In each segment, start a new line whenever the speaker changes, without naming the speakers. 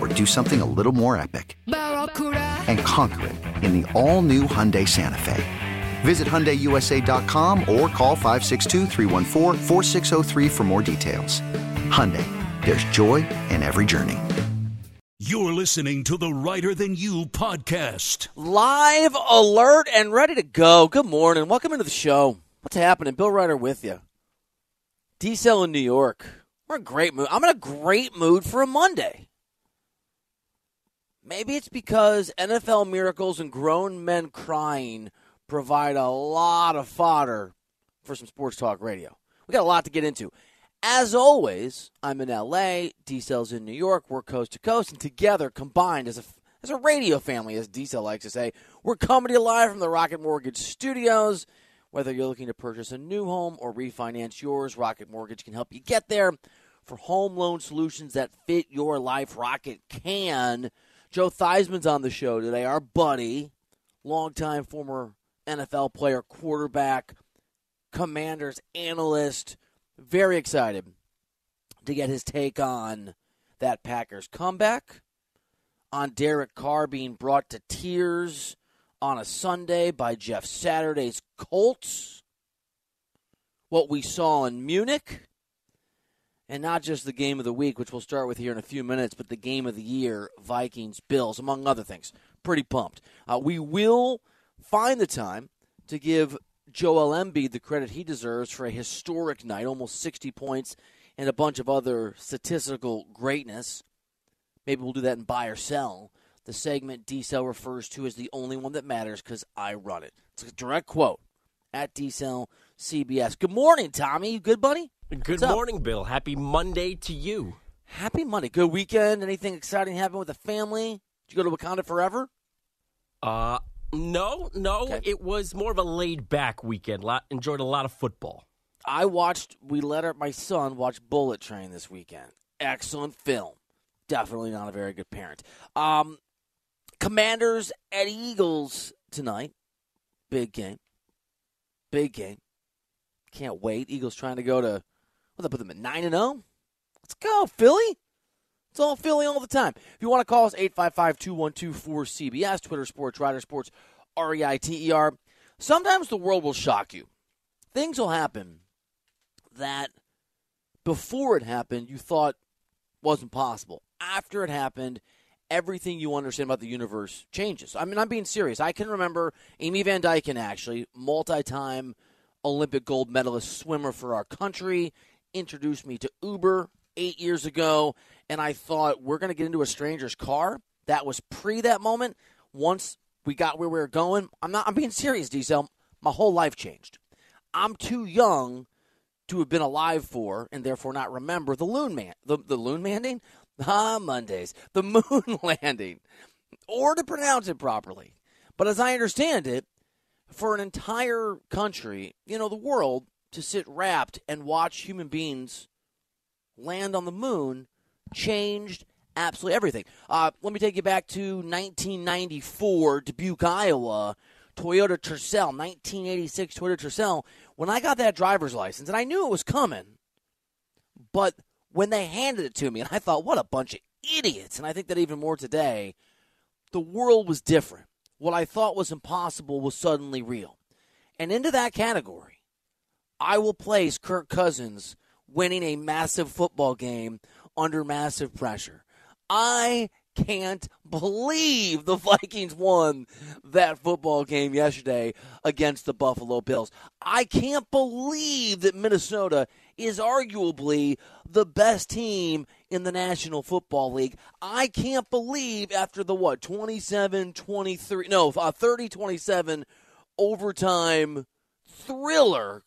or do something a little more epic? And conquer it in the all-new Hyundai Santa Fe. Visit HyundaiUSA.com or call 562 for more details. Hyundai, there's joy in every journey.
You're listening to the Reiter Than You podcast.
Live, alert, and ready to go. Good morning. Welcome into the show. What's happening? Bill Reiter with you. D-Cell in New York. We're in great mood. I'm in a great mood for a Monday. Maybe it's because NFL miracles and grown men crying provide a lot of fodder for some sports talk radio. We got a lot to get into. As always, I'm in LA, D Cell's in New York, we're coast to coast, and together, combined as a as a radio family, as D Cell likes to say, we're coming to you live from the Rocket Mortgage Studios. Whether you're looking to purchase a new home or refinance yours, Rocket Mortgage can help you get there. For home loan solutions that fit your life, Rocket can. Joe Theismann's on the show today, our buddy, longtime former NFL player, quarterback, commanders, analyst. Very excited to get his take on that Packers comeback, on Derek Carr being brought to tears on a Sunday by Jeff Saturday's Colts, what we saw in Munich, and not just the game of the week, which we'll start with here in a few minutes, but the game of the year, Vikings Bills, among other things. Pretty pumped. Uh, we will find the time to give Joel Embiid the credit he deserves for a historic night, almost 60 points and a bunch of other statistical greatness. Maybe we'll do that in buy or sell. The segment D Cell refers to as the only one that matters because I run it. It's a direct quote at D Cell CBS. Good morning, Tommy. You good, buddy?
Good morning, Bill. Happy Monday to you.
Happy Monday. Good weekend. Anything exciting happen with the family? Did you go to Wakanda Forever?
Uh, no, no.
Okay.
It was more of a laid back weekend. Lot, enjoyed a lot of football.
I watched. We let our, my son watch Bullet Train this weekend. Excellent film. Definitely not a very good parent. Um, Commanders at Eagles tonight. Big game. Big game. Can't wait. Eagles trying to go to. What put them at nine and zero. Let's go Philly. It's all Philly all the time. If you want to call us 855-212-4CBS, Twitter Sports, Reiter Sports, R-E-I-T-E-R. Sometimes the world will shock you. Things will happen that before it happened you thought wasn't possible. After it happened, everything you understand about the universe changes. I mean, I'm being serious. I can remember Amy Van Dyken, actually, multi-time Olympic gold medalist swimmer for our country, introduced me to Uber eight years ago, and I thought we're going to get into a stranger's car. That was pre that moment. Once we got where we were going, I'm not. I'm being serious, D-Cell. My whole life changed. I'm too young to have been alive for, and therefore not remember the loon man, the the loon landing, ah Mondays, the moon landing, or to pronounce it properly. But as I understand it, for an entire country, you know, the world, to sit wrapped and watch human beings land on the moon changed absolutely everything. Uh, let me take you back to 1994, Dubuque, Iowa. Toyota Tercel, 1986 Toyota Tercel. When I got that driver's license, and I knew it was coming, but when they handed it to me, and I thought, what a bunch of idiots. And I think that even more today, the world was different. What I thought was impossible was suddenly real. And into that category, I will place Kirk Cousins winning a massive football game under massive pressure. I can't believe the Vikings won that football game yesterday against the Buffalo Bills. I can't believe that Minnesota is arguably the best team in the National Football League. I can't believe after the what, 27 23, no, uh, 30 27 overtime thriller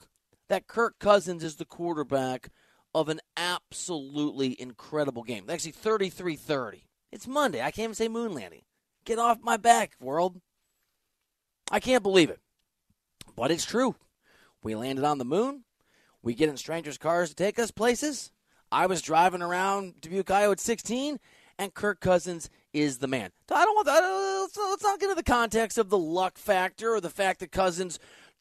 that Kirk Cousins is the quarterback of an absolutely incredible game. Actually, 33 30. It's Monday. I can't even say moon landing. Get off my back, world. I can't believe it. But it's true. We landed on the moon. We get in strangers' cars to take us places. I was driving around Dubuque, Iowa at 16, and Kirk Cousins is the man. I don't want that. Let's not get into the context of the luck factor or the fact that Cousins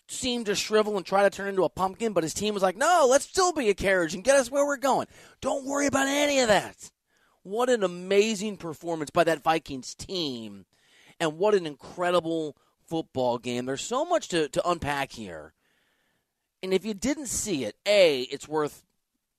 seemed to shrivel and try to turn into a pumpkin, but his team was like, no, let's still be a carriage and get us where we're going. Don't worry about any of that. What an amazing performance by that Vikings team, and what an incredible football game. There's so much to, to unpack here. And if you didn't see it, A, it's worth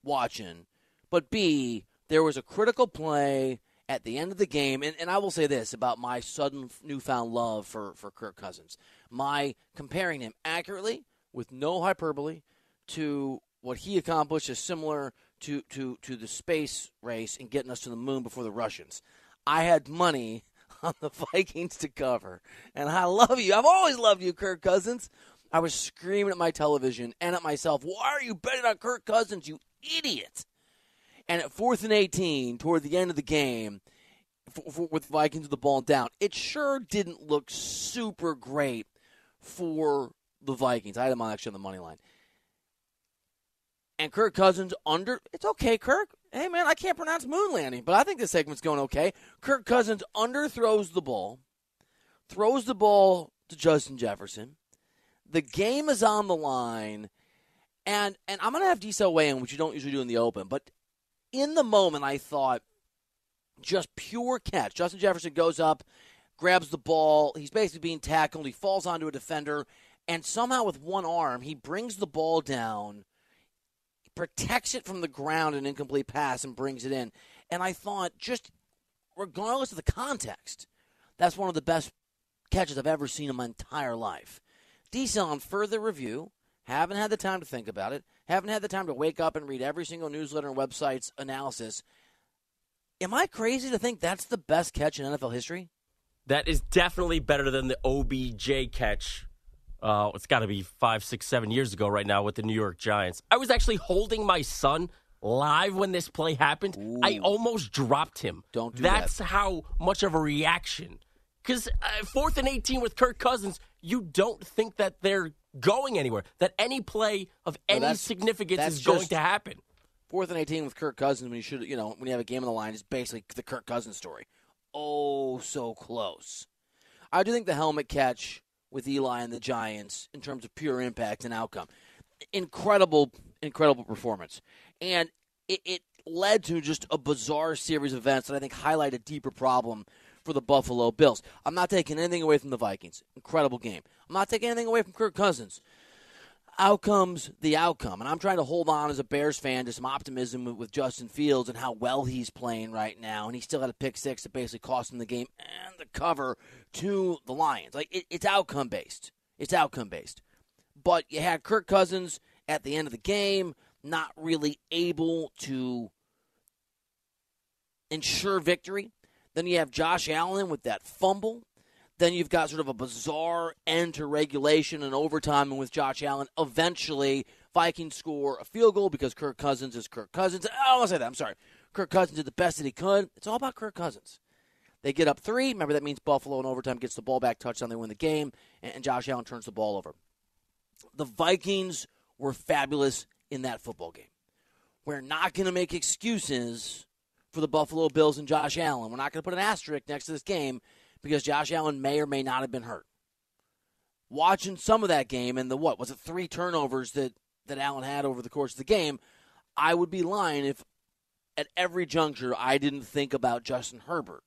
watching, but B, there was a critical play at the end of the game. And, and I will say this about my sudden newfound love for, for Kirk Cousins. My comparing him accurately, with no hyperbole, to what he accomplished is similar to, to, to the space race and getting us to the moon before the Russians. I had money on the Vikings to cover. And I love you. I've always loved you, Kirk Cousins. I was screaming at my television and at myself, Why are you betting on Kirk Cousins, you idiot? And at fourth and 18, toward the end of the game, for, for, with Vikings with the ball down, it sure didn't look super great for the Vikings. I had them on actually on the money line and Kirk Cousins under. It's okay, Kirk. Hey, man, I can't pronounce moon landing, but I think this segment's going okay. Kirk Cousins underthrows the ball, throws the ball to Justin Jefferson. The game is on the line, and and I'm going to have D-Cell weigh in, which you don't usually do in the open, but in the moment, I thought just pure catch. Justin Jefferson goes up, grabs the ball. He's basically being tackled. He falls onto a defender, and somehow with one arm, he brings the ball down protects it from the ground, an incomplete pass, and brings it in. And I thought, just regardless of the context, that's one of the best catches I've ever seen in my entire life. D-Cell, on further review, haven't had the time to think about it, haven't had the time to wake up and read every single newsletter and website's analysis. Am I crazy to think that's the best catch in NFL history?
That is definitely better than the OBJ catch uh, it's got to be five, six, seven years ago right now with the New York Giants. I was actually holding my son live when this play happened. Ooh. I almost dropped him.
Don't do
That's
that.
how much of a reaction. Because uh, fourth and 18 with Kirk Cousins, you don't think that they're going anywhere, that any play of any
no,
significance is going to happen.
Fourth and 18 with Kirk Cousins when you should, you know, when you have a game on the line is basically the Kirk Cousins story. Oh, so close. I do think the helmet catch with Eli and the Giants in terms of pure impact and outcome. Incredible, incredible performance. And it, it led to just a bizarre series of events that I think highlight a deeper problem for the Buffalo Bills. I'm not taking anything away from the Vikings. Incredible game. I'm not taking anything away from Kirk Cousins outcome's the outcome. And I'm trying to hold on as a Bears fan to some optimism with, Justin Fields and how well he's playing right now. And he still had a pick six that basically cost him the game and the cover to the Lions. Like, it, it's outcome based. It's outcome based. But you had Kirk Cousins at the end of the game not really able to ensure victory. Then you have Josh Allen with that fumble then you've got sort of a bizarre end to regulation and overtime, and with Josh Allen, eventually Vikings score a field goal because Kirk Cousins is Kirk Cousins. I don't want to say that. I'm sorry. Kirk Cousins did the best that he could. It's all about Kirk Cousins. They get up three. Remember, that means Buffalo in overtime gets the ball back, touchdown, they win the game, and Josh Allen turns the ball over. The Vikings were fabulous in that football game. We're not going to make excuses for the Buffalo Bills and Josh Allen. We're not going to put an asterisk next to this game because Josh Allen may or may not have been hurt. Watching some of that game and the what was it three turnovers that that Allen had over the course of the game, I would be lying if at every juncture, I didn't think about Justin Herbert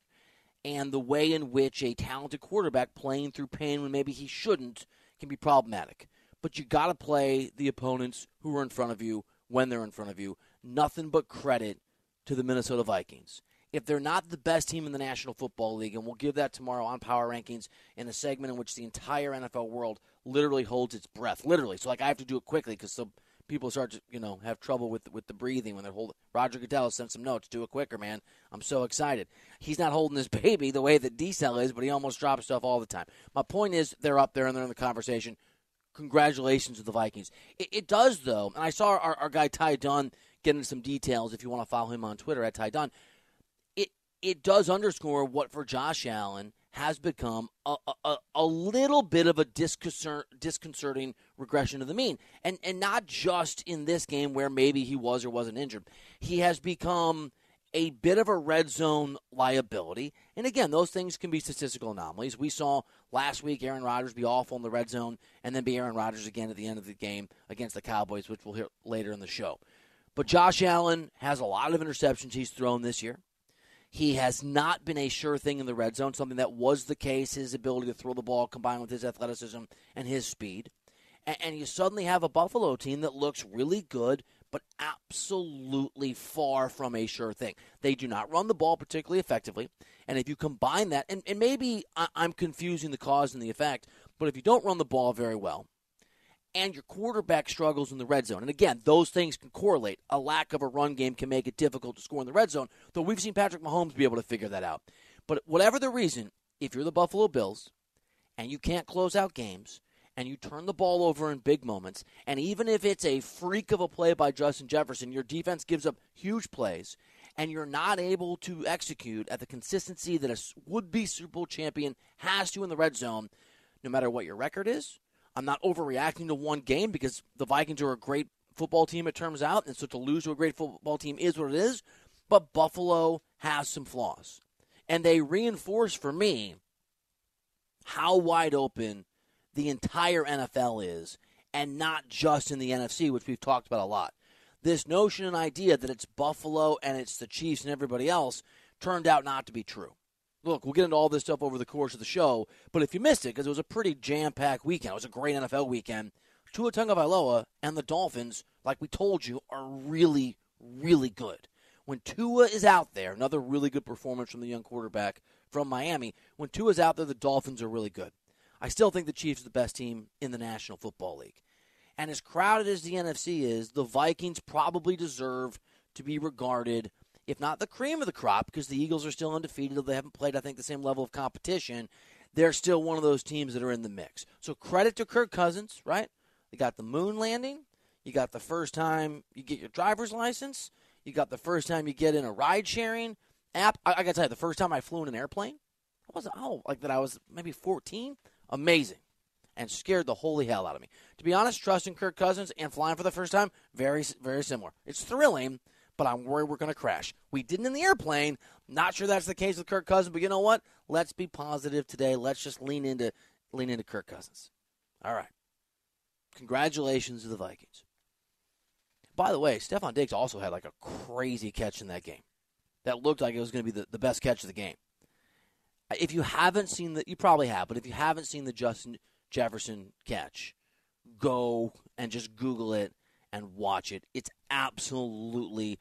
and the way in which a talented quarterback playing through pain when maybe he shouldn't can be problematic. But you got to play the opponents who are in front of you when they're in front of you. Nothing but credit to the Minnesota Vikings. If they're not the best team in the National Football League, and we'll give that tomorrow on Power Rankings in a segment in which the entire NFL world literally holds its breath, literally. So like I have to do it quickly because so people start to you know have trouble with with the breathing when they're holding. Roger Goodell sent some notes. Do it quicker, man. I'm so excited. He's not holding his baby the way that D-Cell is, but he almost drops stuff all the time. My point is, they're up there and they're in the conversation. Congratulations to the Vikings. It, it does though, and I saw our, our guy Ty Dunne getting some details. If you want to follow him on Twitter at Ty Dunne, it it does underscore what for Josh Allen has become a, a, a little bit of a disconcerting regression to the mean. And, and not just in this game where maybe he was or wasn't injured. He has become a bit of a red zone liability. And again, those things can be statistical anomalies. We saw last week Aaron Rodgers be awful in the red zone and then be Aaron Rodgers again at the end of the game against the Cowboys, which we'll hear later in the show. But Josh Allen has a lot of interceptions he's thrown this year. He has not been a sure thing in the red zone, something that was the case, his ability to throw the ball combined with his athleticism and his speed. And, and you suddenly have a Buffalo team that looks really good, but absolutely far from a sure thing. They do not run the ball particularly effectively. And if you combine that, and, and maybe I'm confusing the cause and the effect, but if you don't run the ball very well, and your quarterback struggles in the red zone. And again, those things can correlate. A lack of a run game can make it difficult to score in the red zone, though we've seen Patrick Mahomes be able to figure that out. But whatever the reason, if you're the Buffalo Bills and you can't close out games and you turn the ball over in big moments, and even if it's a freak of a play by Justin Jefferson, your defense gives up huge plays and you're not able to execute at the consistency that a would be Super Bowl champion has to in the red zone, no matter what your record is, I'm not overreacting to one game because the Vikings are a great football team, it turns out. And so to lose to a great football team is what it is. But Buffalo has some flaws. And they reinforce for me how wide open the entire NFL is, and not just in the NFC, which we've talked about a lot. This notion and idea that it's Buffalo and it's the Chiefs and everybody else turned out not to be true look, we'll get into all this stuff over the course of the show. But if you missed it, because it was a pretty jam-packed weekend, it was a great NFL weekend. Tua Tagovailoa and the Dolphins, like we told you, are really, really good. When Tua is out there, another really good performance from the young quarterback from Miami. When Tua's out there, the Dolphins are really good. I still think the Chiefs are the best team in the National Football League. And as crowded as the NFC is, the Vikings probably deserve to be regarded – if not the cream of the crop, because the Eagles are still undefeated, they haven't played, I think, the same level of competition, they're still one of those teams that are in the mix. So credit to Kirk Cousins, right? They got the moon landing. You got the first time you get your driver's license. You got the first time you get in a ride sharing app. I, I got to tell you, the first time I flew in an airplane, I wasn't, oh, like that I was maybe 14. Amazing. And scared the holy hell out of me. To be honest, trusting Kirk Cousins and flying for the first time, very, very similar. It's thrilling but I'm worried we're going to crash. We didn't in the airplane. Not sure that's the case with Kirk Cousins, but you know what? Let's be positive today. Let's just lean into lean into Kirk Cousins. All right. Congratulations to the Vikings. By the way, Stefon Diggs also had like a crazy catch in that game. That looked like it was going to be the, the best catch of the game. If you haven't seen the, you probably have, but if you haven't seen the Justin Jefferson catch, go and just Google it and watch it. It's absolutely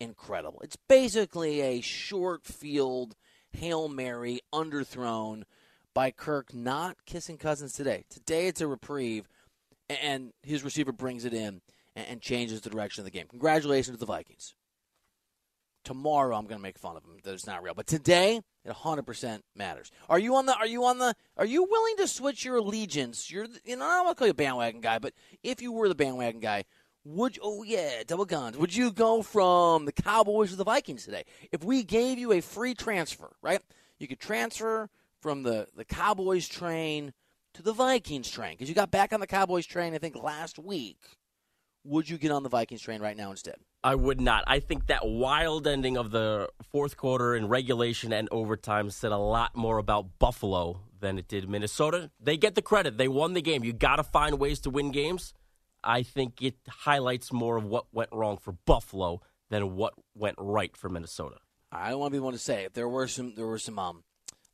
incredible. It's basically a short field Hail Mary underthrown by Kirk not kissing Cousins today. Today it's a reprieve, and his receiver brings it in and changes the direction of the game. Congratulations to the Vikings. Tomorrow I'm going to make fun of him that it's not real, but today it 100% matters. Are you on the? Are you on the? Are you willing to switch your allegiance? You're, you know, I don't want to call you a bandwagon guy, but if you were the bandwagon guy, would oh yeah, double guns. Would you go from the Cowboys to the Vikings today? If we gave you a free transfer, right? You could transfer from the, the Cowboys train to the Vikings train because you got back on the Cowboys train, I think, last week. Would you get on the Vikings train right now instead?
I would not. I think that wild ending of the fourth quarter in regulation and overtime said a lot more about Buffalo than it did Minnesota. They get the credit. They won the game. You got to find ways to win games. I think it highlights more of what went wrong for Buffalo than what went right for Minnesota.
I don't want to be one to say. There were some there were some um,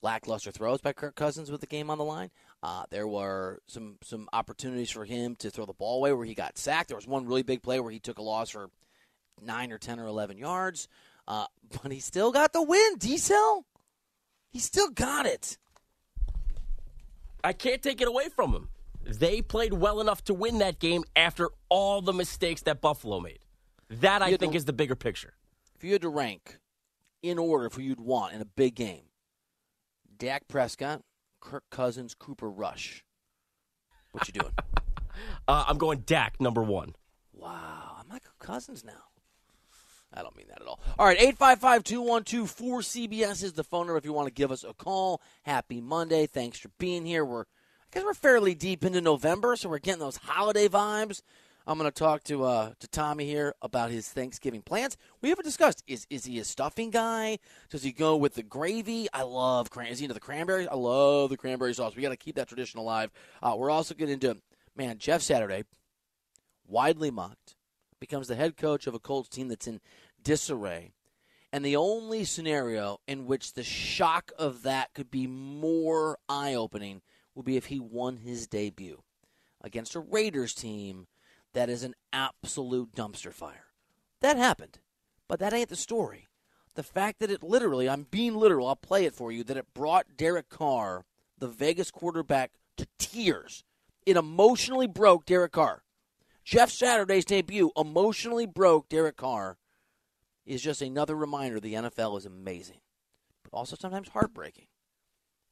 lackluster throws by Kirk Cousins with the game on the line. Uh, there were some some opportunities for him to throw the ball away where he got sacked. There was one really big play where he took a loss for nine or ten or eleven yards, uh, but he still got the win. D-Cell, he still got it.
I can't take it away from him. They played well enough to win that game after all the mistakes that Buffalo made. That I think to, is the bigger picture.
If you had to rank in order for you'd want in a big game, Dak Prescott, Kirk Cousins, Cooper Rush. What you doing?
uh, I'm going Dak number one.
Wow, I'm like Cousins now. I don't mean that at all. All right, 855 212 4CBS is the phone number if you want to give us a call. Happy Monday. Thanks for being here. We're, Guess we're fairly deep into November, so we're getting those holiday vibes. I'm going to talk to uh, to Tommy here about his Thanksgiving plans. We haven't discussed is is he a stuffing guy? Does he go with the gravy? I love cran. Is he into the cranberries? I love the cranberry sauce. We got to keep that tradition alive. Uh, we're also getting into man Jeff Saturday, widely mocked, becomes the head coach of a Colts team that's in disarray. And the only scenario in which the shock of that could be more eye opening will be if he won his debut against a Raiders team that is an absolute dumpster fire. That happened, but that ain't the story. The fact that it literally, I'm being literal, I'll play it for you, that it brought Derek Carr, the Vegas quarterback, to tears. It emotionally broke Derek Carr. Jeff Saturday's debut emotionally broke Derek Carr is just another reminder the NFL is amazing, but also sometimes heartbreaking.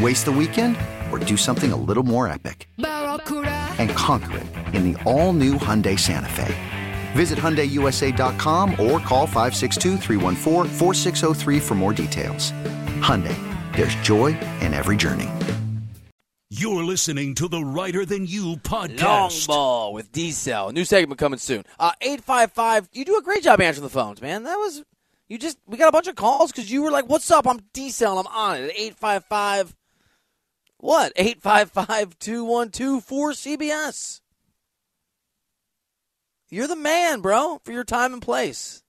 Waste the weekend or do something a little more epic? And conquer it in the all-new Hyundai Santa Fe. Visit HyundaiUSA.com or call 562 for more details. Hyundai, there's joy in every journey.
You're listening to the Reiter Than You podcast.
Long ball with D-Cell. New segment coming soon. Uh, 855, you do a great job answering the phones, man. That was, you just, we got a bunch of calls because you were like, what's up? I'm D-Cell. I'm on it at 855- what? 855 212 4CBS. You're the man, bro, for your time and place.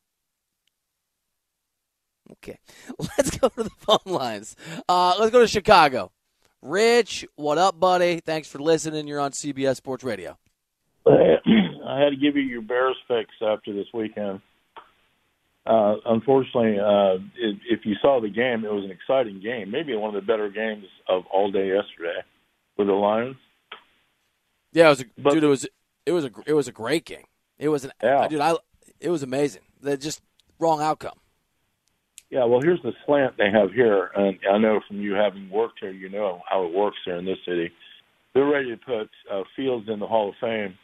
Okay. Let's go to the phone lines. Uh, let's go to Chicago. Rich, what up, buddy? Thanks for listening. You're on CBS Sports Radio.
I had to give you your Bears fix after this weekend. Uh, unfortunately, uh, it, if you saw the game, it was an exciting game. Maybe one of the better games of all day yesterday with the Lions.
Yeah, it was. A, but, dude, it was. It was a. It was a great game. It was an.
Yeah.
Dude, I. It was amazing. They just wrong outcome.
Yeah, well, here's the slant they have here, and I know from you having worked here, you know how it works here in this city. they're ready to put uh, Fields in the Hall of Fame.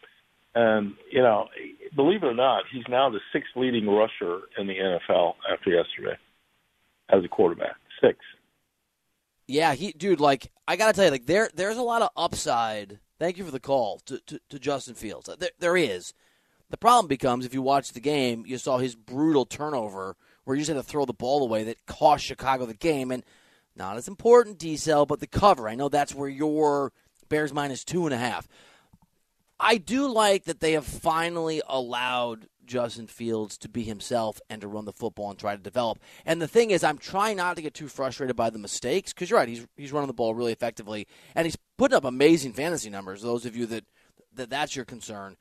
And you know, believe it or not, he's now the sixth leading rusher in the NFL after yesterday as a quarterback. Six.
Yeah, he, dude. Like, I gotta tell you, like, there, there's a lot of upside. Thank you for the call to, to, to Justin Fields. There, there is. The problem becomes if you watch the game, you saw his brutal turnover where you just had to throw the ball away that cost Chicago the game, and not as important, D but the cover. I know that's where your Bears minus two and a half. I do like that they have finally allowed Justin Fields to be himself and to run the football and try to develop. And the thing is, I'm trying not to get too frustrated by the mistakes because you're right. He's he's running the ball really effectively and he's putting up amazing fantasy numbers. Those of you that that that's your concern,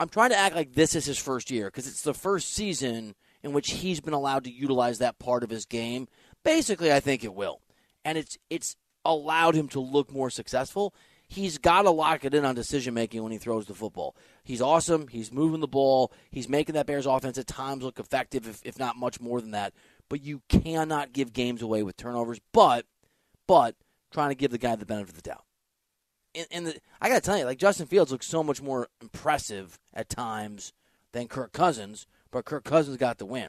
I'm trying to act like this is his first year because it's the first season in which he's been allowed to utilize that part of his game. Basically, I think it will, and it's it's allowed him to look more successful he's got to lock it in on decision making when he throws the football. He's awesome. He's moving the ball. He's making that Bears offense at times look effective, if, if not much more than that. But you cannot give games away with turnovers. But, but trying to give the guy the benefit of the doubt. And, and the, I got to tell you, like Justin Fields looks so much more impressive at times than Kirk Cousins. But Kirk Cousins got the win,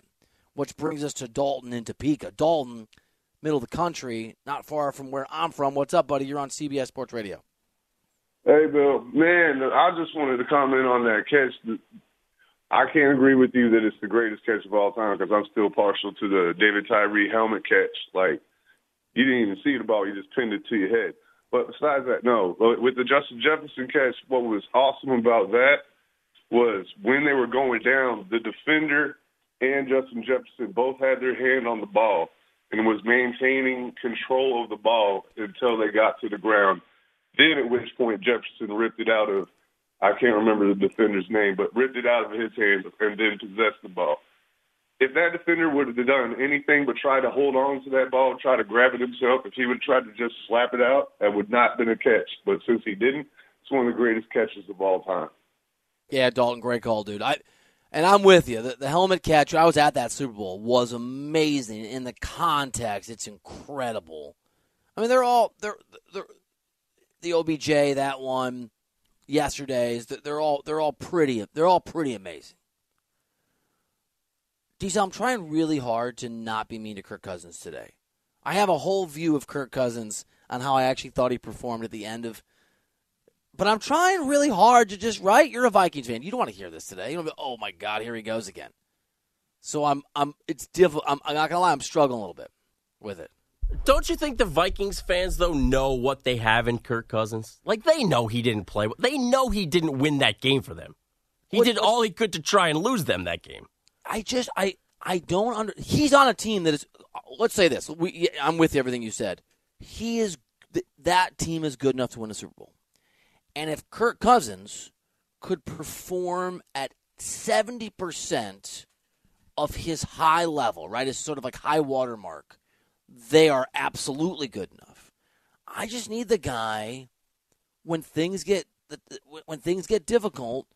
which brings us to Dalton and Topeka. Dalton, middle of the country, not far from where I'm from. What's up, buddy? You're on CBS Sports Radio.
Hey, Bill. Man, I just wanted to comment on that catch. I can't agree with you that it's the greatest catch of all time because I'm still partial to the David Tyree helmet catch. Like, you didn't even see the ball, you just pinned it to your head. But besides that, no. With the Justin Jefferson catch, what was awesome about that was when they were going down, the defender and Justin Jefferson both had their hand on the ball and was maintaining control of the ball until they got to the ground then at which point Jefferson ripped it out of I can't remember the defender's name, but ripped it out of his hands and then possessed the ball. If that defender would have done anything but try to hold on to that ball, try to grab it himself, if he would have tried to just slap it out, that would not have been a catch. But since he didn't, it's one of the greatest catches of all time.
Yeah, Dalton, great call, dude. I and I'm with you. The, the helmet catch, I was at that Super Bowl, was amazing. In the context, it's incredible. I mean, they're all they're they're the OBJ, that one, yesterday's. They're all they're all pretty they're all pretty amazing. D-Cell, I'm trying really hard to not be mean to Kirk Cousins today. I have a whole view of Kirk Cousins on how I actually thought he performed at the end of. But I'm trying really hard to just right. You're a Vikings fan. You don't want to hear this today. You don't. Be, oh my God, here he goes again. So I'm. I'm. It's difficult. I'm, I'm not gonna lie. I'm struggling a little bit with it.
Don't you think the Vikings fans though know what they have in Kirk Cousins? Like they know he didn't play. They know he didn't win that game for them. He what, did all he could to try and lose them that game.
I just I I don't under. He's on a team that is. Let's say this. We, I'm with everything you said. He is that team is good enough to win a Super Bowl. And if Kirk Cousins could perform at 70% of his high level, right? His sort of like high water mark, they are absolutely good enough. I just need the guy when things get when things get difficult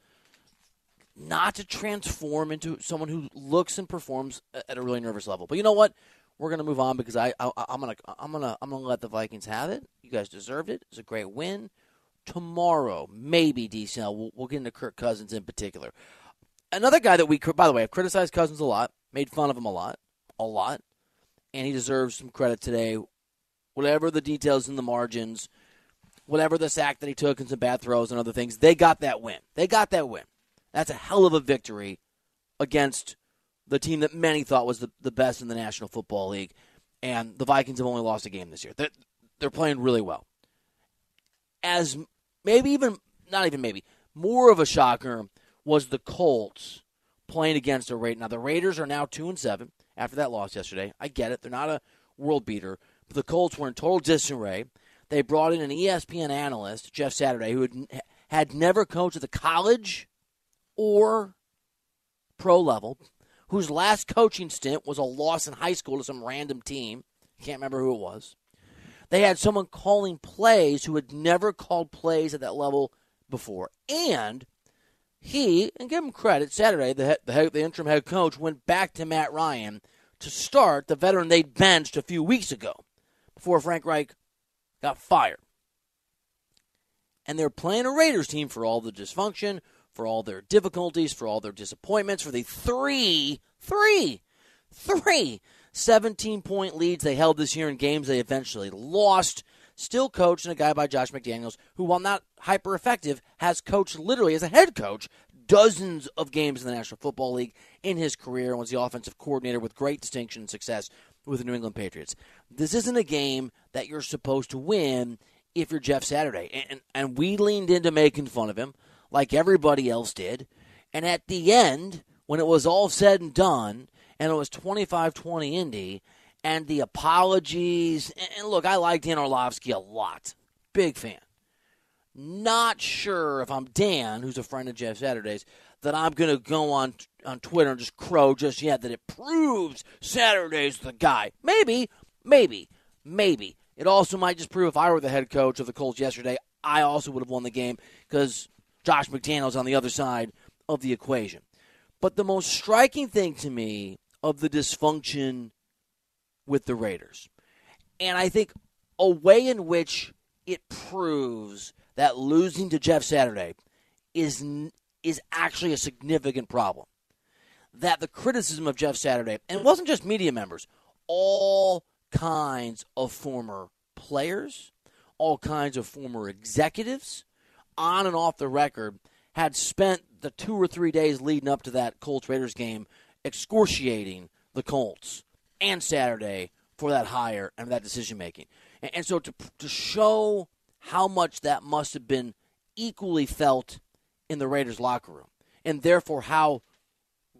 not to transform into someone who looks and performs at a really nervous level. But you know what? We're gonna move on because I, I am gonna I'm gonna I'm gonna let the Vikings have it. You guys deserved it. It's a great win. Tomorrow, maybe D-Cell. We'll, we'll get into Kirk Cousins in particular. Another guy that we, by the way, I've criticized Cousins a lot, made fun of him a lot, a lot and he deserves some credit today. Whatever the details in the margins, whatever the sack that he took and some bad throws and other things, they got that win. They got that win. That's a hell of a victory against the team that many thought was the, the best in the National Football League. And the Vikings have only lost a game this year. They're, they're playing really well. As maybe even, not even maybe, more of a shocker was the Colts playing against the Raiders. Now, the Raiders are now 2 and 7 after that loss yesterday. I get it. They're not a world beater. But the Colts were in total disarray. They brought in an ESPN analyst, Jeff Saturday, who had, had never coached at the college or pro level, whose last coaching stint was a loss in high school to some random team. Can't remember who it was. They had someone calling plays who had never called plays at that level before. And he, and give him credit, Saturday, the, the, the interim head coach went back to Matt Ryan to start the veteran they'd benched a few weeks ago before Frank Reich got fired. And they're playing a Raiders team for all the dysfunction, for all their difficulties, for all their disappointments, for the three, three, three 17 point leads they held this year in games they eventually lost. Still coached and a guy by Josh McDaniels, who, while not hyper effective, has coached literally as a head coach dozens of games in the National Football League in his career and was the offensive coordinator with great distinction and success with the New England Patriots. This isn't a game that you're supposed to win if you're Jeff Saturday. And, and we leaned into making fun of him like everybody else did. And at the end, when it was all said and done, and it was 25 20 Indy, and the apologies. And look, I like Dan Orlovsky a lot. Big fan. Not sure if I'm Dan, who's a friend of Jeff Saturday's, that I'm going to go on on Twitter and just crow just yet that it proves Saturday's the guy. Maybe, maybe, maybe. It also might just prove if I were the head coach of the Colts yesterday, I also would have won the game because Josh McDaniels on the other side of the equation. But the most striking thing to me of the dysfunction with the Raiders, and I think a way in which it proves that losing to Jeff Saturday is is actually a significant problem. That the criticism of Jeff Saturday, and it wasn't just media members, all kinds of former players, all kinds of former executives, on and off the record, had spent the two or three days leading up to that Colts Raiders game excoriating the Colts and Saturday for that hire and that decision making. And, and so to, to show how much that must have been equally felt in the Raiders locker room, and therefore how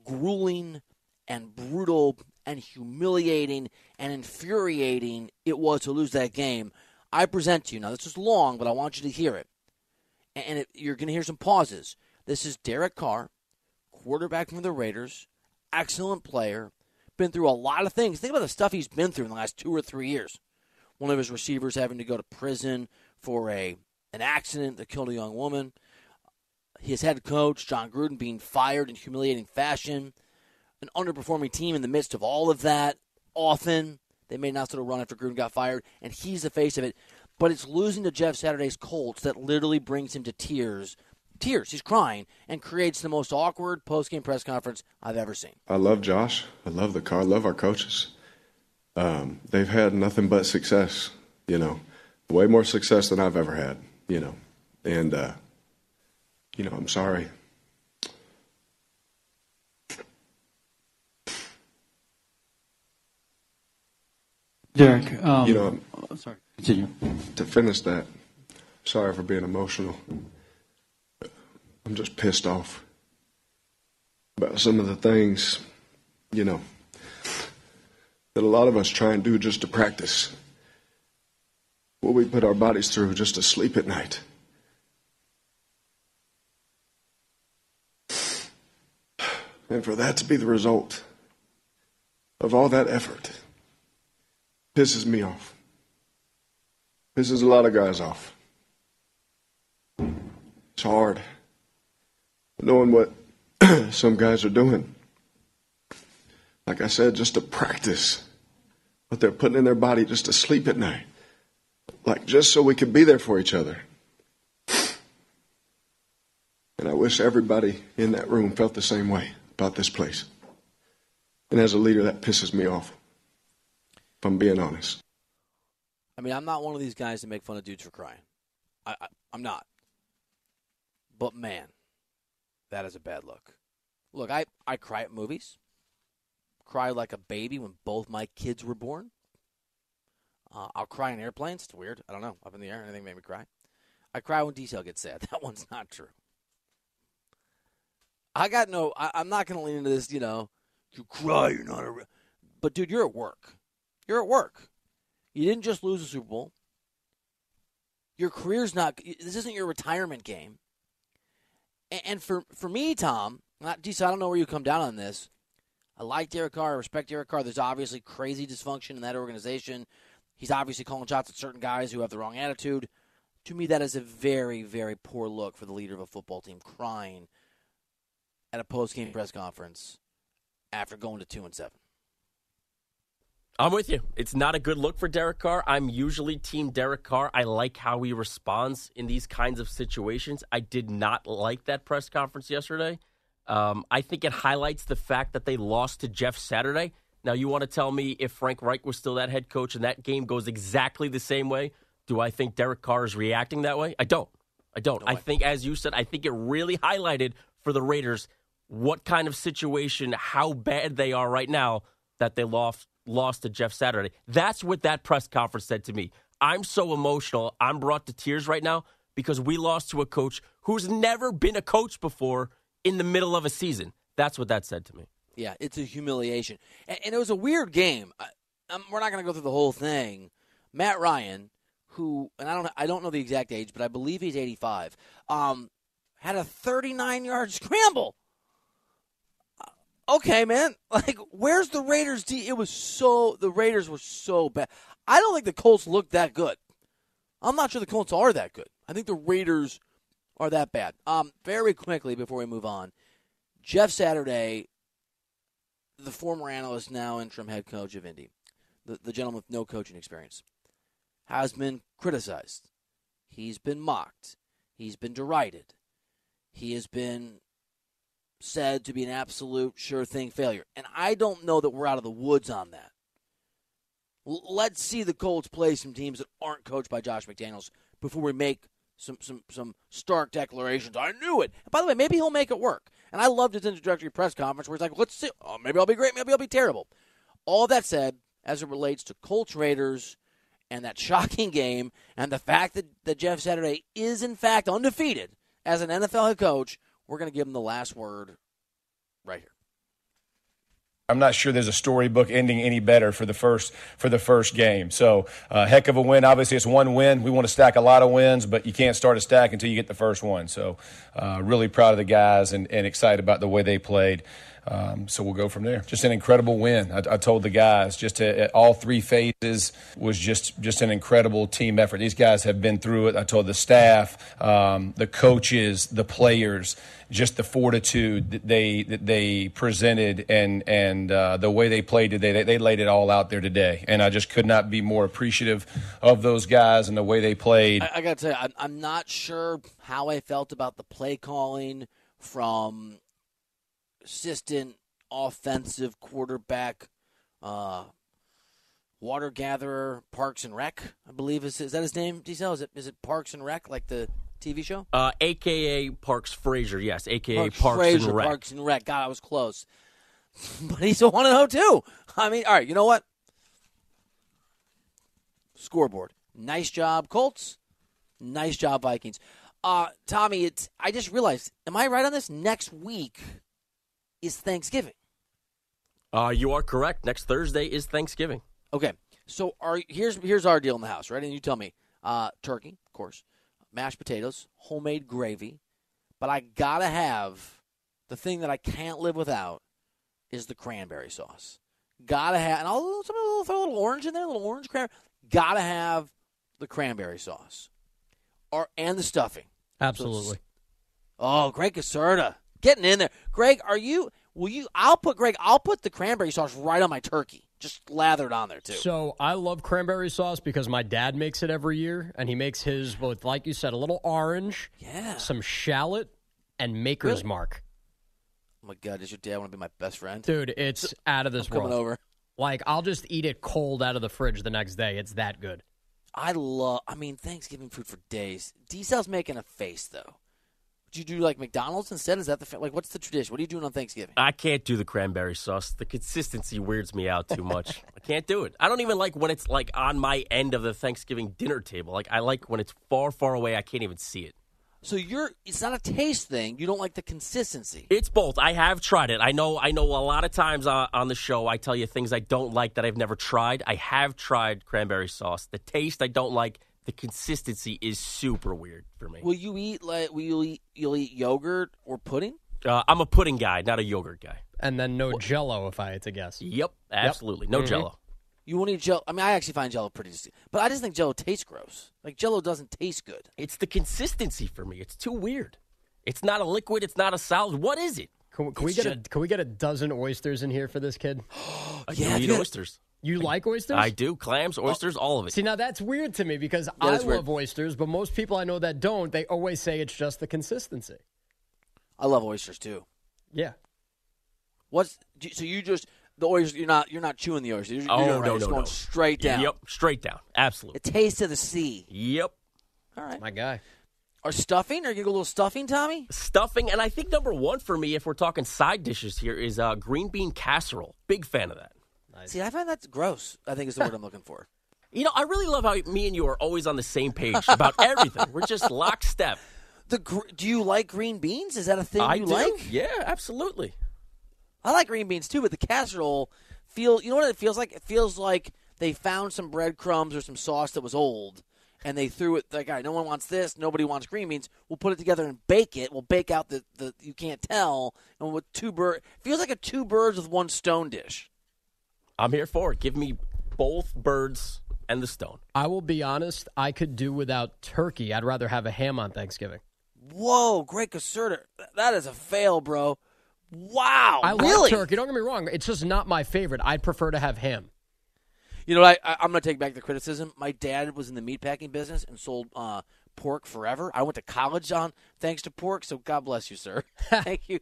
grueling and brutal and humiliating and infuriating it was to lose that game. I present to you now. This is long, but I want you to hear it, and it, you're going to hear some pauses. This is Derek Carr, quarterback from the Raiders, excellent player, been through a lot of things. Think about the stuff he's been through in the last two or three years. One of his receivers having to go to prison for a an accident that killed a young woman. His head coach, Jon Gruden, being fired in humiliating fashion. An underperforming team in the midst of all of that. Often they made not sort of run after Gruden got fired, and he's the face of it. But it's losing to Jeff Saturday's Colts that literally brings him to tears. Tears. He's crying and creates the most awkward post game press conference I've ever seen.
I love Josh. I love the car. I love our coaches. Um, they've had nothing but success, you know way more success than I've ever had, you know. And, uh, you know, I'm sorry.
Derek, um,
you know,
oh, sorry, continue.
To finish that, sorry for being emotional. I'm just pissed off about some of the things, you know, that a lot of us try and do just to practice what we put our bodies through just to sleep at night. And for that to be the result of all that effort pisses me off. Pisses a lot of guys off. It's hard knowing what some guys are doing. Like I said, just to practice what they're putting in their body just to sleep at night like just so we could be there for each other. And I wish everybody in that room felt the same way about this place. And as a leader, that pisses me off, if I'm being honest.
I mean, I'm not one of these guys to make fun of dudes for crying. I, I, I'm not. But man, that is a bad look. Look, I, I cry at movies. Cry like a baby when both my kids were born. Uh, I'll cry in airplanes. It's weird. I don't know. Up in the air, anything made me cry. I cry when detail gets sad. That one's not true. I got no. I, am not going to lean into this. You know, you cry. You're not a. But dude, you're at work. You're at work. You didn't just lose a Super Bowl. Your career's not. This isn't your retirement game. And, for for me, Tom, not I don't know where you come down on this. I like Derek Carr. I respect Derek Carr. There's obviously crazy dysfunction in that organization. He's obviously calling shots at certain guys who have the wrong attitude. To me, that is a very, very poor look for the leader of a football team crying at a post game press conference after going to two and seven.
I'm with you. It's not a good look for Derek Carr. I'm usually team Derek Carr. I like how he responds in these kinds of situations. I did not like that press conference yesterday. Um, I think it highlights the fact that they lost to Jeff Saturday. Now, you want to tell me if Frank Reich was still that head coach and that game goes exactly the same way? Do I think Derek Carr is reacting that way? I don't. I don't. I think, as you said, I think it really highlighted for the Raiders what kind of situation, how bad they are right now that they lost lost to Jeff Saturday. That's what that press conference said to me. I'm so emotional. I'm brought to tears right now because we lost to a coach who's never been a coach before in the middle of a season. That's what that said to me.
Yeah, it's a humiliation, and, and it was a weird game. I, we're not going to go through the whole thing. Matt Ryan, who and I don't I don't know the exact age, but I believe he's 85. Um, had a 39 yard scramble. Okay, man. Like, where's the Raiders? D? It was so the Raiders were so bad. I don't think the Colts looked that good. I'm not sure the Colts are that good. I think the Raiders are that bad. Um, very quickly before we move on, Jeff Saturday, the former analyst, now interim head coach of Indy, the, the gentleman with no coaching experience, has been criticized. He's been mocked. He's been derided. He has been said to be an absolute sure thing failure. And I don't know that we're out of the woods on that. Let's see the Colts play some teams that aren't coached by Josh McDaniels before we make some some some stark declarations. I knew it. And by the way, maybe he'll make it work. And I loved his introductory press conference where he's like, "Let's see. Oh, maybe I'll be great. Maybe I'll be terrible." All that said, as it relates to Colts Raiders and that shocking game, and the fact that, that Jeff Saturday is in fact undefeated as an NFL head coach, we're going to give them the last word right here.
I'm not sure there's a storybook ending any better for the first for the first game. So, uh, heck of a win. Obviously, it's one win. We want to stack a lot of wins, but you can't start a stack until you get the first one. So, uh, really proud of the guys and, and excited about the way they played. Um, so we'll go from there. Just an incredible win. I, I told the guys just to, at all three phases was just just an incredible team effort. These guys have been through it. I told the staff, um, the coaches, the players, just the fortitude that they that they presented and and uh, the way they played today. They, they laid it all out there today, and I just could not be more appreciative of those guys and the way they played.
I, I got to you, I'm, I'm not sure how I felt about the play calling from assistant offensive quarterback, uh, water gatherer, Parks and Rec. I believe is is that his name? D-Cell? Is it is it Parks and Rec like the TV show?
Uh, AKA Parks Frazier, yes. AKA
Parks,
Parks,
Frazier,
and Rec.
Parks and Rec. God, I was close. but he's a one and zero too. I mean, all right. You know what? Scoreboard. Nice job, Colts. Nice job, Vikings. Uh, Tommy, it's. I just realized. Am I right on this? Next week is Thanksgiving.
Uh, you are correct. Next Thursday is Thanksgiving.
Okay, so our here's here's our deal in the house, right? And you tell me, uh, turkey, of course, mashed potatoes, homemade gravy, but I gotta have the thing that I can't live without is the cranberry sauce. Gotta have, and I'll throw a little orange in there, a little orange cranberry. Gotta have the cranberry sauce, or and the stuffing.
Absolutely.
Oh, great Caserta getting in there. Greg, are you? Will you? I'll put Greg. I'll put the cranberry sauce right on my turkey, just lathered on there too.
So I love cranberry sauce because my dad makes it every year, and he makes his with, like you said, a little orange,
yeah,
some shallot, and Maker's
Really?
Mark.
Oh my God, does your dad want to be my best friend?
Dude, it's out of this
I'm coming
world.
over.
Like I'll just eat it cold out of the fridge the next day. It's that good.
I love. I mean, Thanksgiving food for days. D making a face though. Would you do like McDonald's instead? Is that the like? What's the tradition? What are you doing on Thanksgiving?
I can't do the cranberry sauce. The consistency weirds me out too much. I can't do it. I don't even like when it's like on my end of the Thanksgiving dinner table. Like I like when it's far, far away. I can't even see it.
So you're. It's not a taste thing. You don't like the consistency.
It's both. I have tried it. I know. I know. A lot of times on, on the show, I tell you things I don't like that I've never tried. I have tried cranberry sauce. The taste I don't like. The consistency is super weird for me.
Will you eat like? Will you eat? You'll eat yogurt or pudding?
Uh, I'm a pudding guy, not a yogurt guy.
And then no Jello, if I had to guess.
Yep, absolutely. No
Mhm.
Jello.
You won't eat Jello. I mean, I actually find Jello pretty. dis- But I just think Jello tastes gross. Like Jello doesn't taste good.
It's the consistency for me. It's too weird. It's not a liquid. It's not a solid. What is it?
Can, we- can we
It's
get a can we get a dozen oysters in here for this kid?
Yeah,
can eat
yeah.
oysters.
You like oysters?
I do. Clams, oysters, all of it.
See, now that's weird to me because
That
I
is weird.
love oysters, but most people I know that don't, they always say it's just the consistency.
I love oysters too.
Yeah.
What's so you just the oysters? You're not you're not chewing the oysters. You're, you're
Oh,
right.
no,
It's
no,
going
no.
straight down.
Yep, straight down. Absolutely.
The taste of the sea.
Yep.
All right.
My guy.
Or stuffing? Are you gonna go a little stuffing, Tommy?
Stuffing, and I think number one for me, if we're talking side dishes here, is uh, green bean casserole. Big fan of that.
See, I find that's gross. I think is the word I'm looking for.
You know, I really love how me and you are always on the same page about everything. We're just lockstep.
The gr- do you like green beans? Is that a thing
I
you
do.
like?
Yeah, absolutely.
I like green beans too, but the casserole feel. You know what it feels like? It feels like they found some breadcrumbs or some sauce that was old, and they threw it. Like, all right, no one wants this. Nobody wants green beans. We'll put it together and bake it. We'll bake out the the you can't tell, and with two bird feels like a two birds with one stone dish.
I'm here for it. Give me both birds and the stone.
I will be honest, I could do without turkey. I'd rather have a ham on Thanksgiving.
Whoa, great caserta. That is a fail, bro. Wow,
I
really?
love turkey. Don't get me wrong. It's just not my favorite. I'd prefer to have ham.
You know, what? I, I, I'm going to take back the criticism. My dad was in the meatpacking business and sold uh, pork forever. I went to college on thanks to pork, so God bless you, sir. Thank you,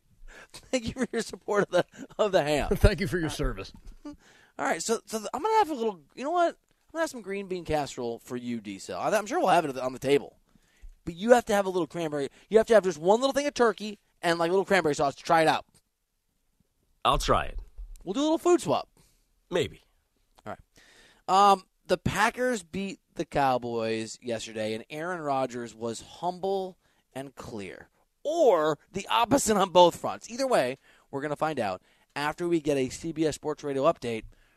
thank you for your support of the of the ham.
Thank you for your service.
All right, so so I'm going to have a little. You know what? I'm going to have some green bean casserole for you, D-Cell. I'm sure we'll have it on the table, but you have to have a little cranberry. You have to have just one little thing of turkey and like a little cranberry sauce to try it out.
I'll try it.
We'll do a little food swap.
Maybe.
All right. Um, the Packers beat the Cowboys yesterday, and Aaron Rodgers was humble and clear, or the opposite on both fronts. Either way, we're going to find out after we get a CBS Sports Radio update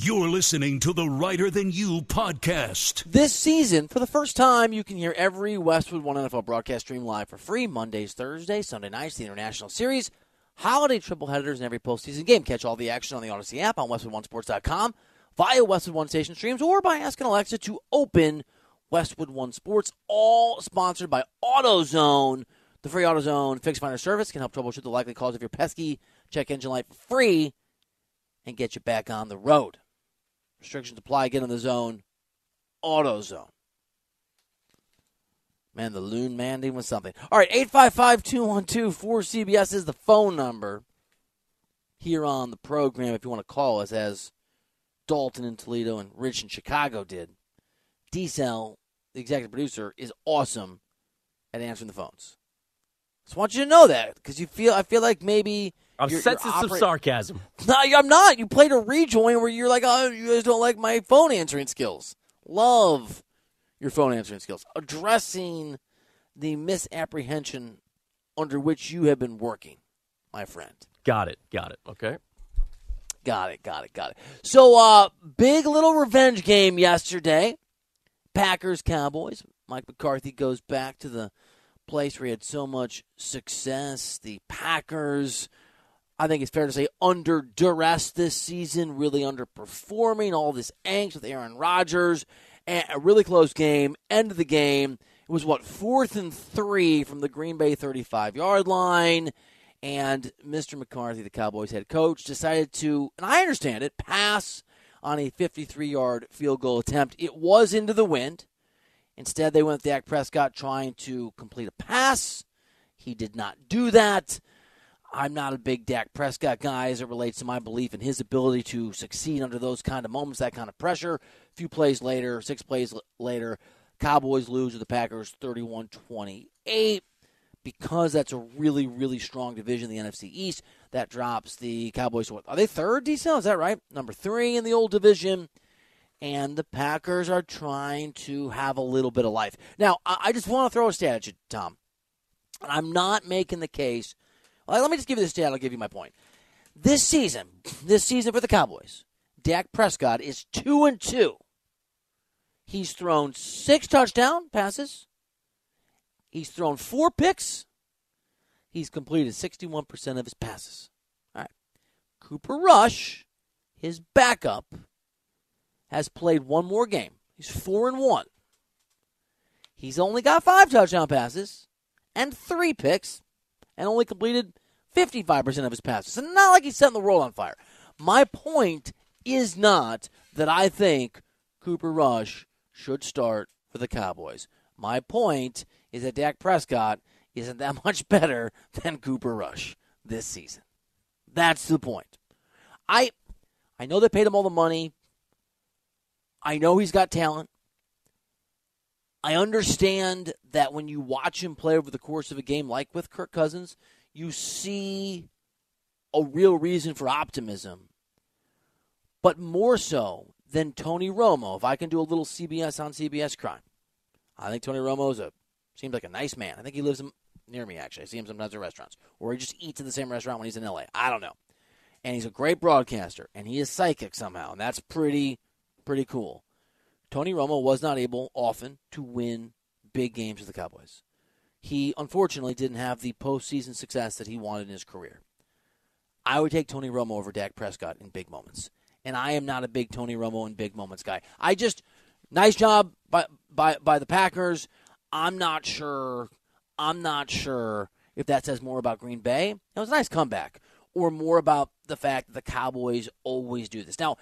You're listening to the Reiter Than You podcast.
This season, for the first time, you can hear every Westwood One NFL broadcast stream live for free Mondays, Thursdays, Sunday nights, the International Series, holiday triple headers, and every postseason game. Catch all the action on the Audacy app on WestwoodOneSports.com via Westwood One station streams or by asking Alexa to open Westwood One Sports. All sponsored by AutoZone. The free AutoZone Fix Finder service can help troubleshoot the likely cause of your pesky check engine light for free and get you back on the road. Restrictions apply. Get in the zone. AutoZone. Man, the loon manding was something. All right, 855 212 4CBS is the phone number here on the program if you want to call us, as Dalton in Toledo and Rich in Chicago did. D-Cell, the executive producer, is awesome at answering the phones. Just want you to know that because you feel I feel like maybe
I'm
you're,
sensing
you're
some
operate-
sarcasm.
No, I'm not. You played a rejoin where you're like, oh, you guys don't like my phone answering skills. Love your phone answering skills. Addressing the misapprehension under which you have been working, my friend.
Got it. Got it. Okay.
Got it, got it, got it. So, uh, big little revenge game yesterday. Packers, Cowboys. Mike McCarthy goes back to the place where he had so much success. The Packers, I think it's fair to say, under duress this season, really underperforming. All this angst with Aaron Rodgers. And a really close game. End of the game. It was, what, fourth and three from the Green Bay 35 yard line. And Mr. McCarthy, the Cowboys head coach, decided to, and I understand it, pass on a 53 yard field goal attempt. It was into the wind. Instead, they went with Dak Prescott trying to complete a pass. He did not do that. I'm not a big Dak Prescott guy as it relates to my belief in his ability to succeed under those kind of moments, that kind of pressure. A few plays later, six plays later, Cowboys lose to the Packers 31 28 because that's a really, really strong division, the NFC East. That drops the Cowboys. are they third? D-Cell, is that right? Number three in the old division, and the Packers are trying to have a little bit of life. Now, I, I just want to throw a stat at you, Tom. I'm not making the case. Let me just give you this stat. I'll give you my point. This season, this season for the Cowboys, Dak Prescott is two and two. He's thrown six touchdown passes. He's thrown four picks. He's completed 61% of his passes. All right. Cooper Rush, his backup, has played one more game. He's 4 and 1. He's only got 5 touchdown passes and 3 picks and only completed 55% of his passes. Not like he's setting the world on fire. My point is not that I think Cooper Rush should start for the Cowboys. My point is that Dak Prescott isn't that much better than Cooper Rush this season. That's the point. I I know they paid him all the money. I know he's got talent. I understand that when you watch him play over the course of a game like with Kirk Cousins, you see a real reason for optimism. But more so than Tony Romo, if I can do a little CBS on CBS crime. I think Tony Romo a seems like a nice man. I think he lives near me actually. I see him sometimes at restaurants, or he just eats at the same restaurant when he's in LA. I don't know. And he's a great broadcaster, and he is psychic somehow, and that's pretty pretty cool. Tony Romo was not able often to win big games with the Cowboys. He unfortunately didn't have the postseason success that he wanted in his career. I would take Tony Romo over Dak Prescott in big moments. And I am not a big Tony Romo in big moments guy. I just nice job by by by the Packers. I'm not sure I'm not sure if that says more about Green Bay. It was a nice comeback. Or more about the fact that the Cowboys always do this. Now,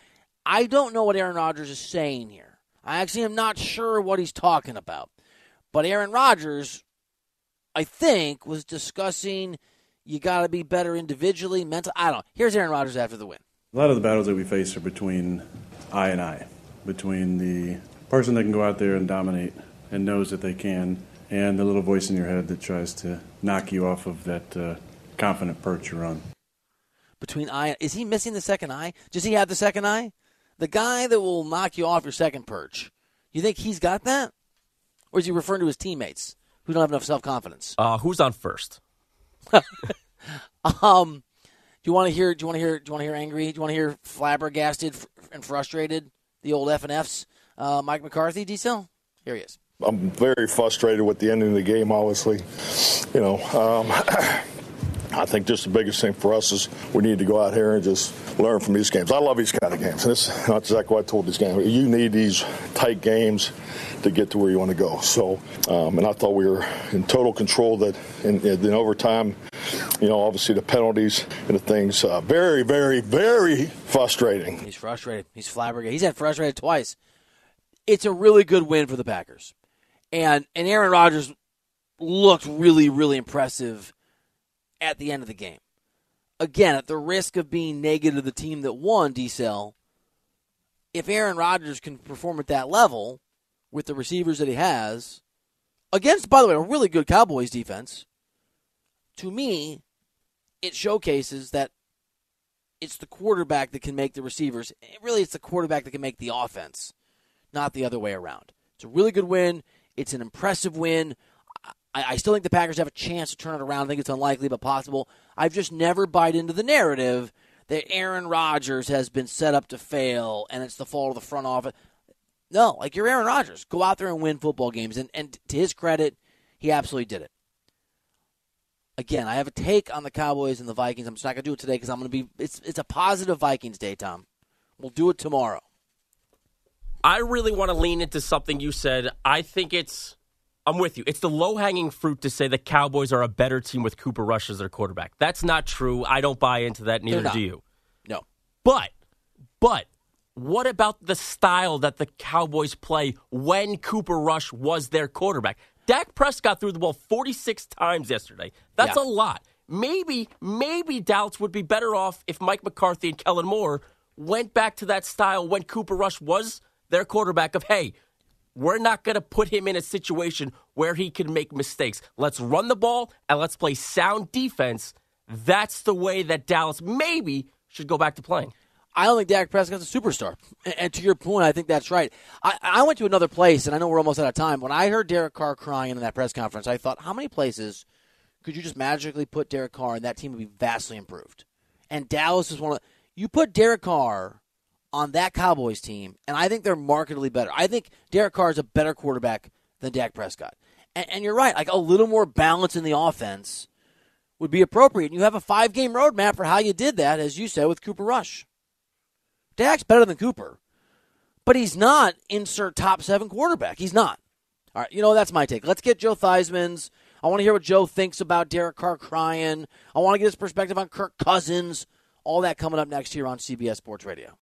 I don't know what Aaron Rodgers is saying here. I actually am not sure what he's talking about. But Aaron Rodgers, I think, was discussing you got to be better individually, mental. I don't know. Here's Aaron Rodgers after the win.
A lot of the battles that we face are between I and I, between the person that can go out there and dominate and knows that they can, and the little voice in your head that tries to knock you off of that uh, confident perch you're on.
Between I, is he missing the second eye? Does he have the second eye? The guy that will knock you off your second perch. You think he's got that, or is he referring to his teammates who don't have enough self confidence?
Uh, who's on first?
Um, do you want to hear? Do you want to hear? Do you want to hear angry? Do you want to hear flabbergasted and frustrated? The old F and Fs. Uh, Mike McCarthy, D-Cell. Here he is.
I'm very frustrated with the ending of the game, obviously. You know, um, I think just the biggest thing for us is we need to go out here and just learn from these games. I love these kind of games, and exactly what I told these games. You need these tight games to get to where you want to go. So, um, and I thought we were in total control. That in, in overtime, you know, obviously the penalties and the things, uh, very, very, very frustrating.
He's frustrated. He's flabbergasted. He's had frustrated twice. It's a really good win for the Packers, and and Aaron Rodgers looked really, really impressive at the end of the game. Again, at the risk of being negative to the team that won, D-Cell, if Aaron Rodgers can perform at that level with the receivers that he has, against, by the way, a really good Cowboys defense, to me, it showcases that it's the quarterback that can make the receivers. It Really, it's the quarterback that can make the offense, not the other way around. It's a really good win. It's an impressive win. I, I still think the Packers have a chance to turn it around. I think it's unlikely, but possible. I've just never bought into the narrative that Aaron Rodgers has been set up to fail and it's the fault of the front office. No, like you're Aaron Rodgers. Go out there and win football games. And, and to his credit, he absolutely did it. Again, I have a take on the Cowboys and the Vikings. I'm just not going to do it today because I'm going to be. It's it's a positive Vikings day, Tom. We'll do it tomorrow.
I really want to lean into something you said. I think it's. I'm with you. It's the low hanging fruit to say the Cowboys are a better team with Cooper Rush as their quarterback. That's not true. I don't buy into that. Neither do you.
No.
But, but what about the style that the Cowboys play when Cooper Rush was their quarterback? Dak Prescott threw the ball 46 times yesterday. That's
Yeah.
a lot. Maybe, maybe Dallas would be better off if Mike McCarthy and Kellen Moore went back to that style when Cooper Rush was their quarterback of, hey, we're not going to put him in a situation where he can make mistakes. Let's run the ball and let's play sound defense. That's the way that Dallas maybe should go back to playing.
I don't think Dak Prescott's a superstar. And- to your point, I think that's right. I, I went to another place, and I know we're almost out of time. When I heard Derek Carr crying in that press conference, I thought, how many places could you just magically put Derek Carr and that team would be vastly improved? And Dallas is one of you put Derek Carr on that Cowboys team, and I think they're markedly better. I think Derek Carr is a better quarterback than Dak Prescott. And, and you're right, like a little more balance in the offense would be appropriate. And you have a five game roadmap for how you did that, as you said, with Cooper Rush. Dak's better than Cooper, but he's not insert top seven quarterback. He's not. All right, you know that's my take. Let's get Joe Theismann's. I want to hear what Joe thinks about Derek Carr crying. I want to get his perspective on Kirk Cousins. All that coming up next here on CBS Sports Radio.